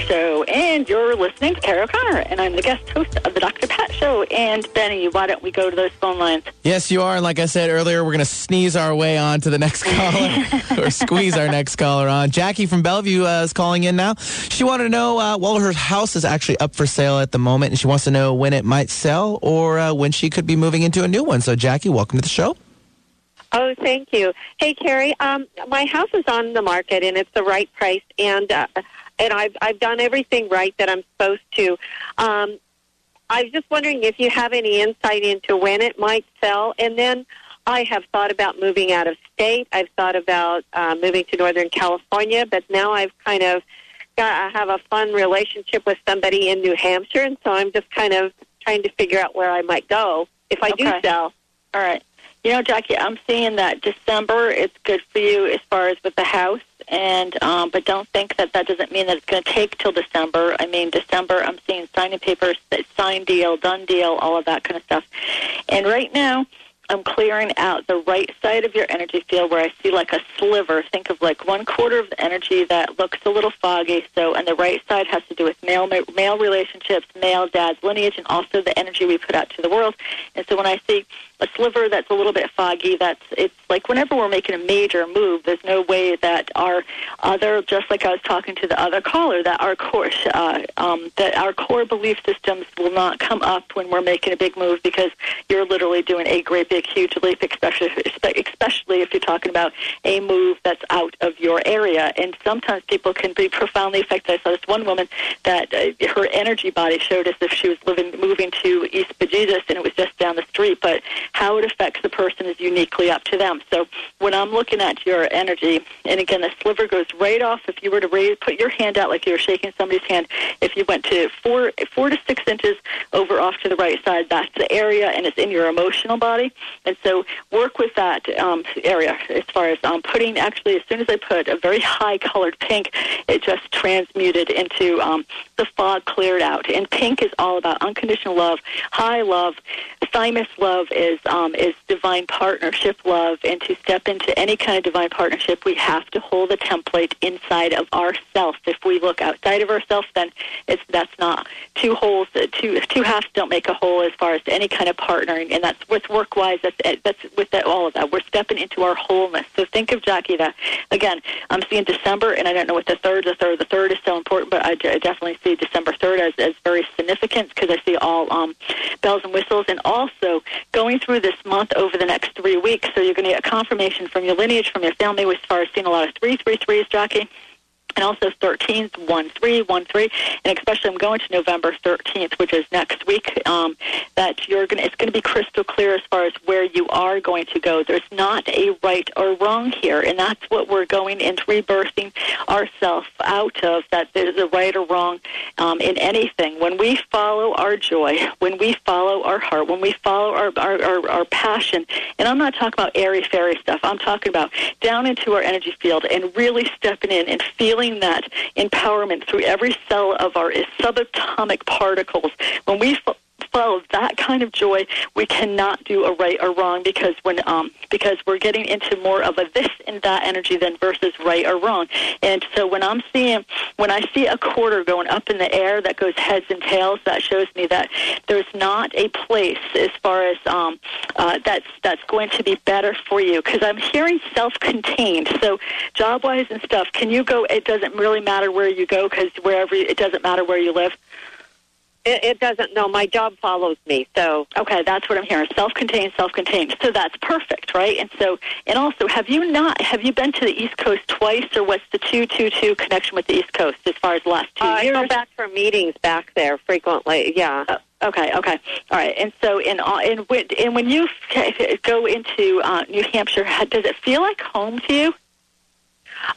Show, and you're listening to Kerrie O'Connor, and I'm the guest host of the Dr. Pat Show. And Benny, why don't we go to those phone lines? Yes, you are. And like I said earlier, we're going to sneeze our way on to the next caller or squeeze our next caller on. Jackie from Bellevue uh, is calling in now. She wanted to know, uh, well, her house is actually up for sale at the moment, and she wants to know when it might sell or uh, when she could be moving into a new one. So, Jackie, welcome to the show. Oh, thank you. Hey, Kerrie, um, my house is on the market and it's the right price, and uh, and I've I've done everything right that I'm supposed to. Um, I was just wondering if you have any insight into when it might sell, and then I have thought about moving out of state. I've thought about uh, moving to Northern California, but now I've kind of got I have a fun relationship with somebody in New Hampshire, and so I'm just kind of trying to figure out where I might go if I do sell. All right. You know, Jackie, I'm seeing that December it's good for you as far as with the house, and um, but don't think that that doesn't mean that it's going to take till December. I mean, December, I'm seeing signing papers, signed deal, done deal, all of that kind of stuff. And right now, I'm clearing out the right side of your energy field where I see like a sliver. Think of like one quarter of the energy that looks a little foggy. So, and the right side has to do with male male relationships, male dad's lineage, and also the energy we put out to the world. And so, when I see a sliver that's a little bit foggy, that's it's like whenever we're making a major move, there's no way that our other, just like I was talking to the other caller, that our core, uh, um, that our core belief systems will not come up when we're making a big move because you're literally doing a great big huge leap, especially especially if you're talking about a move that's out of your area. And sometimes people can be profoundly affected. I saw this one woman that uh, her energy body showed as if she was living moving to East Pajitas and it was just down the street, but how it affects the person is uniquely up to them. So when I'm looking at your energy, and again, the sliver goes right off. If you were to raise, put your hand out like you were shaking somebody's hand, if you went to four, four to six inches over off to the right side, that's the area, and it's in your emotional body. And so work with that um, area as far as um, putting. Actually, as soon as I put a very high colored pink, it just transmuted into um, the fog cleared out. And pink is all about unconditional love, high love. Thymus love is um, is divine partnership love, and to step into any kind of divine partnership, we have to hold the template inside of ourself. If we look outside of ourselves, then it's that's not two holes. uh, Two two halves don't make a whole as far as any kind of partnering, and that's with work wise. That's that's with that, all of that. We're stepping into our wholeness. So think of Jackie that again. I'm seeing December, and I don't know what the third. The third. The third is so important, but I, definitely see December third as as very significant because I see all um, bells and whistles, and also going through this month over the next three weeks. So you're going to get confirmation from your lineage, from your family, as far as seeing a lot of three, three, threes, Jackie. And also 13th, 1 3, 1 3, and especially I'm going to November 13th, which is next week, um, that you're going to, it's going to be crystal clear as far as where you are going to go. There's not a right or wrong here, and that's what we're going into rebirthing ourselves out of, that there's a right or wrong um, in anything. When we follow our joy, when we follow our heart, when we follow our, our, our, our passion, and I'm not talking about airy-fairy stuff, I'm talking about down into our energy field and really stepping in and feeling that empowerment through every cell of our subatomic particles. When we follow that kind of joy, we cannot do a right or wrong because when um, because we're getting into more of a this and that energy than versus right or wrong. And so when I'm seeing when I see a quarter going up in the air that goes heads and tails, that shows me that there's not a place as far as um, uh, that's that's going to be better for you because I'm hearing self-contained. So job wise and stuff, can you go? It doesn't really matter where you go because wherever it doesn't matter where you live. It, it doesn't. No, my job follows me. So okay, that's what I'm hearing. Self-contained, self-contained. So that's perfect, right? And so, and also, have you not? Have you been to the East Coast twice, or what's the two two two connection with the East Coast as far as the last two uh, years? I go back for meetings back there frequently. Yeah. Uh, Okay, okay, all right. And so, in in and when you go into uh, New Hampshire, does it feel like home to you?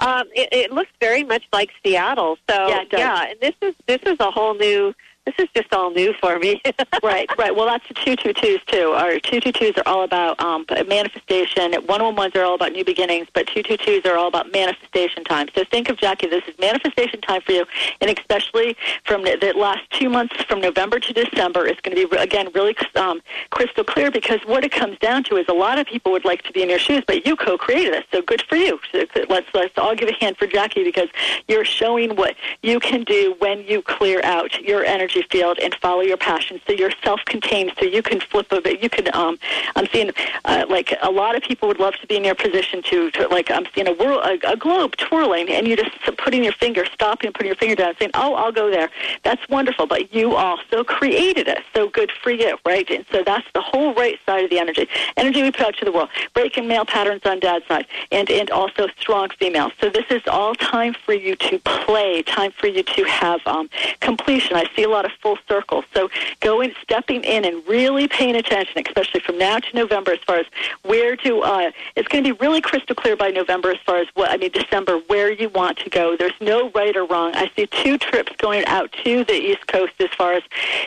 Um, it, it looks very much like Seattle. So yeah, yeah, and this is this is a whole new this is just all new for me. right, right. Well, that's the two two twos too. Our two two twos are all about um, manifestation. One one ones are all about new beginnings, but two two twos are all about manifestation time. So think of Jackie. This is manifestation time for you, and especially from the, the last two months, from November to December, is going to be again really um, crystal clear because what it comes down to is a lot of people would like to be in your shoes, but you co-created this, so good for you. So let's let's all give a hand for Jackie because you're showing what you can do when you clear out your energy energy field and follow your passion. So you're self-contained, so you can flip a bit. You can. Um, I'm seeing uh, like a lot of people would love to be in your position to, to like I'm seeing a world, a, a globe twirling, and you just putting your finger, stopping, putting your finger down, saying, "Oh, I'll go there." That's wonderful, but you also created it, so good for you, right? And so that's the whole right side of the energy. Energy we put out to the world, breaking male patterns on dad's side, and and also strong female. So this is all time for you to play, time for you to have um, completion. I see a lot lot of full circle. So going, stepping in and really paying attention, especially from now to November, as far as where to, uh, it's going to be really crystal clear by November as far as what, I mean, December, where you want to go. There's no right or wrong. I see two trips going out to the East Coast as far as,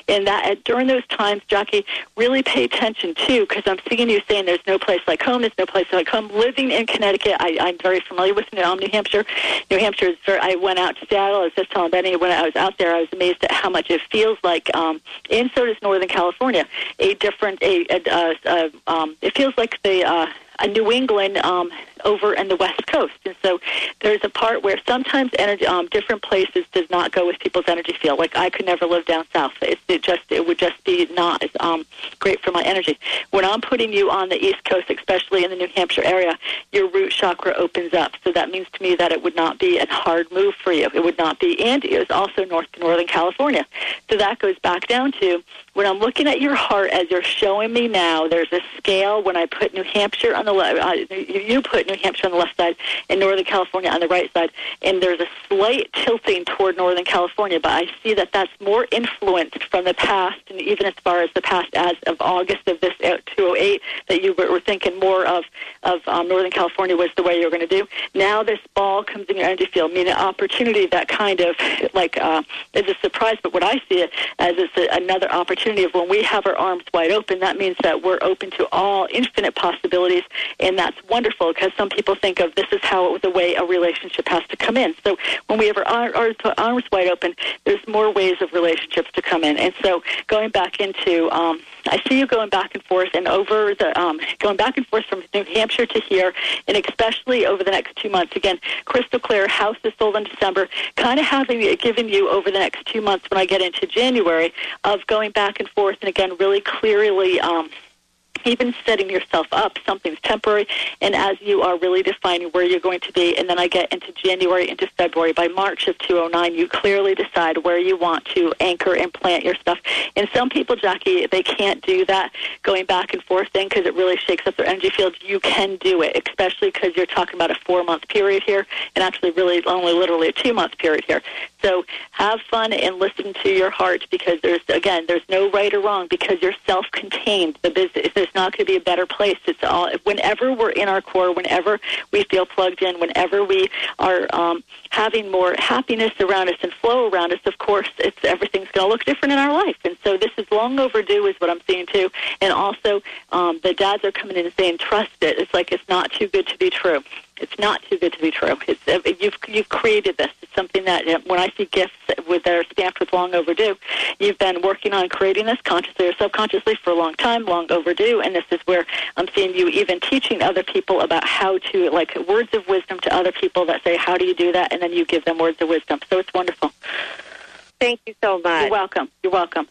in that, during those times, Jackie, really pay attention too, because I'm seeing you saying there's no place like home, there's no place like home. Living in Connecticut, I, I'm very familiar with New Hampshire. New Hampshire is very, I went out to Seattle, I was just telling Benny when I was out there, I was amazed at how much it feels like, um, and so does Northern California, a different, a, a, uh, uh, um, it feels like the, uh, a New England um, over in the West Coast. And so there's a part where sometimes energy, um, different places does not go with people's energy field. Like I could never live down south. It, it just it would just be not as um, great for my energy. When I'm putting you on the East Coast, especially in the New Hampshire area, your root chakra opens up. So that means to me that it would not be a hard move for you. It would not be, and it is also North to Northern California. So that goes back down to when I'm looking at your heart as you're showing me now. There's a scale when I put New Hampshire on the left. Uh, you put New Hampshire on the left side and Northern California on the right side. And there's a slight tilting toward Northern California, but I see that that's more influenced from the past, and even as far as the past as of August of this 208, that you were thinking more of of um, Northern California was the way you were going to do. Now this ball comes in your energy field, meaning an opportunity that kind of like uh, is a surprise. But what I see it as is a, another opportunity of when we have our arms wide open. That means that we're open to all infinite possibilities, and that's wonderful because some people think of this is how the way a relationship has to come in. So when we have our, arms wide open, there's more ways of relationships to come in. And so going back into, um, I see you going back and forth and over the, um, going back and forth from New Hampshire to here, and especially over the next two months. Again, crystal clear, house is sold in December, kind of having given you over the next two months when I get into January of going back and forth and again really clearly um, even setting yourself up. Something's temporary, and as you are really defining where you're going to be, and then I get into January, into February. By March of 209, you clearly decide where you want to anchor and plant your stuff. And some people, Jackie, they can't do that going back and forth thing because it really shakes up their energy field. You can do it, especially because you're talking about a four month period here, and actually, really only literally a two month period here. So have fun and listen to your heart because there's again there's no right or wrong because you're self-contained. The business there's not going to be a better place. It's all whenever we're in our core, whenever we feel plugged in, whenever we are um, having more happiness around us and flow around us. Of course, it's everything's going to look different in our life, and so this is long overdue, is what I'm seeing too. And also, um, the dads are coming in and saying, "Trust it." It's like it's not too good to be true. It's not too good to be true. It's uh, you've you've created this. It's something that uh, when I see gifts with that are stamped with long overdue, you've been working on creating this consciously or subconsciously for a long time, long overdue. And this is where I'm seeing you even teaching other people about how to like words of wisdom to other people that say, "How do you do that?" And then you give them words of wisdom. So it's wonderful. Thank you so much. You're welcome. You're welcome.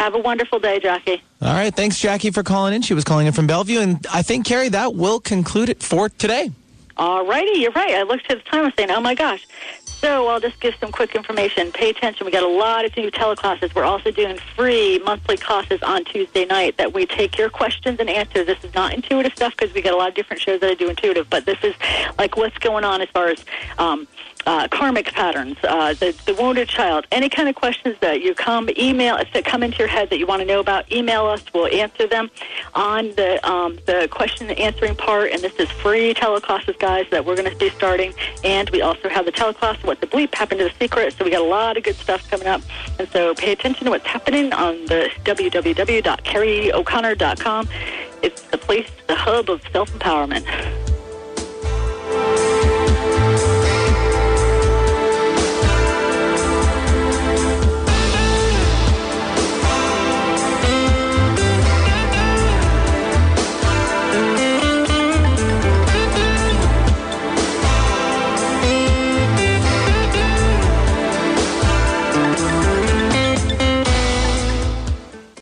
Have a wonderful day, Jackie. All right. Thanks, Jackie, for calling in. She was calling in from Bellevue. And I think, Kerrie, that will conclude it for today. All righty, you're right. I looked at the time and saying, oh my gosh. So I'll just give some quick information. Pay attention. We got a lot of new teleclasses. We're also doing free monthly classes on Tuesday night that we take your questions and answers. This is not intuitive stuff because we got a lot of different shows that I do intuitive, but this is like what's going on as far as um, uh, karmic patterns, uh, the, the wounded child, any kind of questions that you come email that come into your head that you want to know about, email us. We'll answer them on the um, the question and answering part. And this is free teleclasses, guys, that we're going to be starting. And we also have the teleclass, what the bleep happened to the secret. So we got a lot of good stuff coming up. And so pay attention to what's happening on the www.kerrieoconnor.com. It's the place, the hub of self empowerment.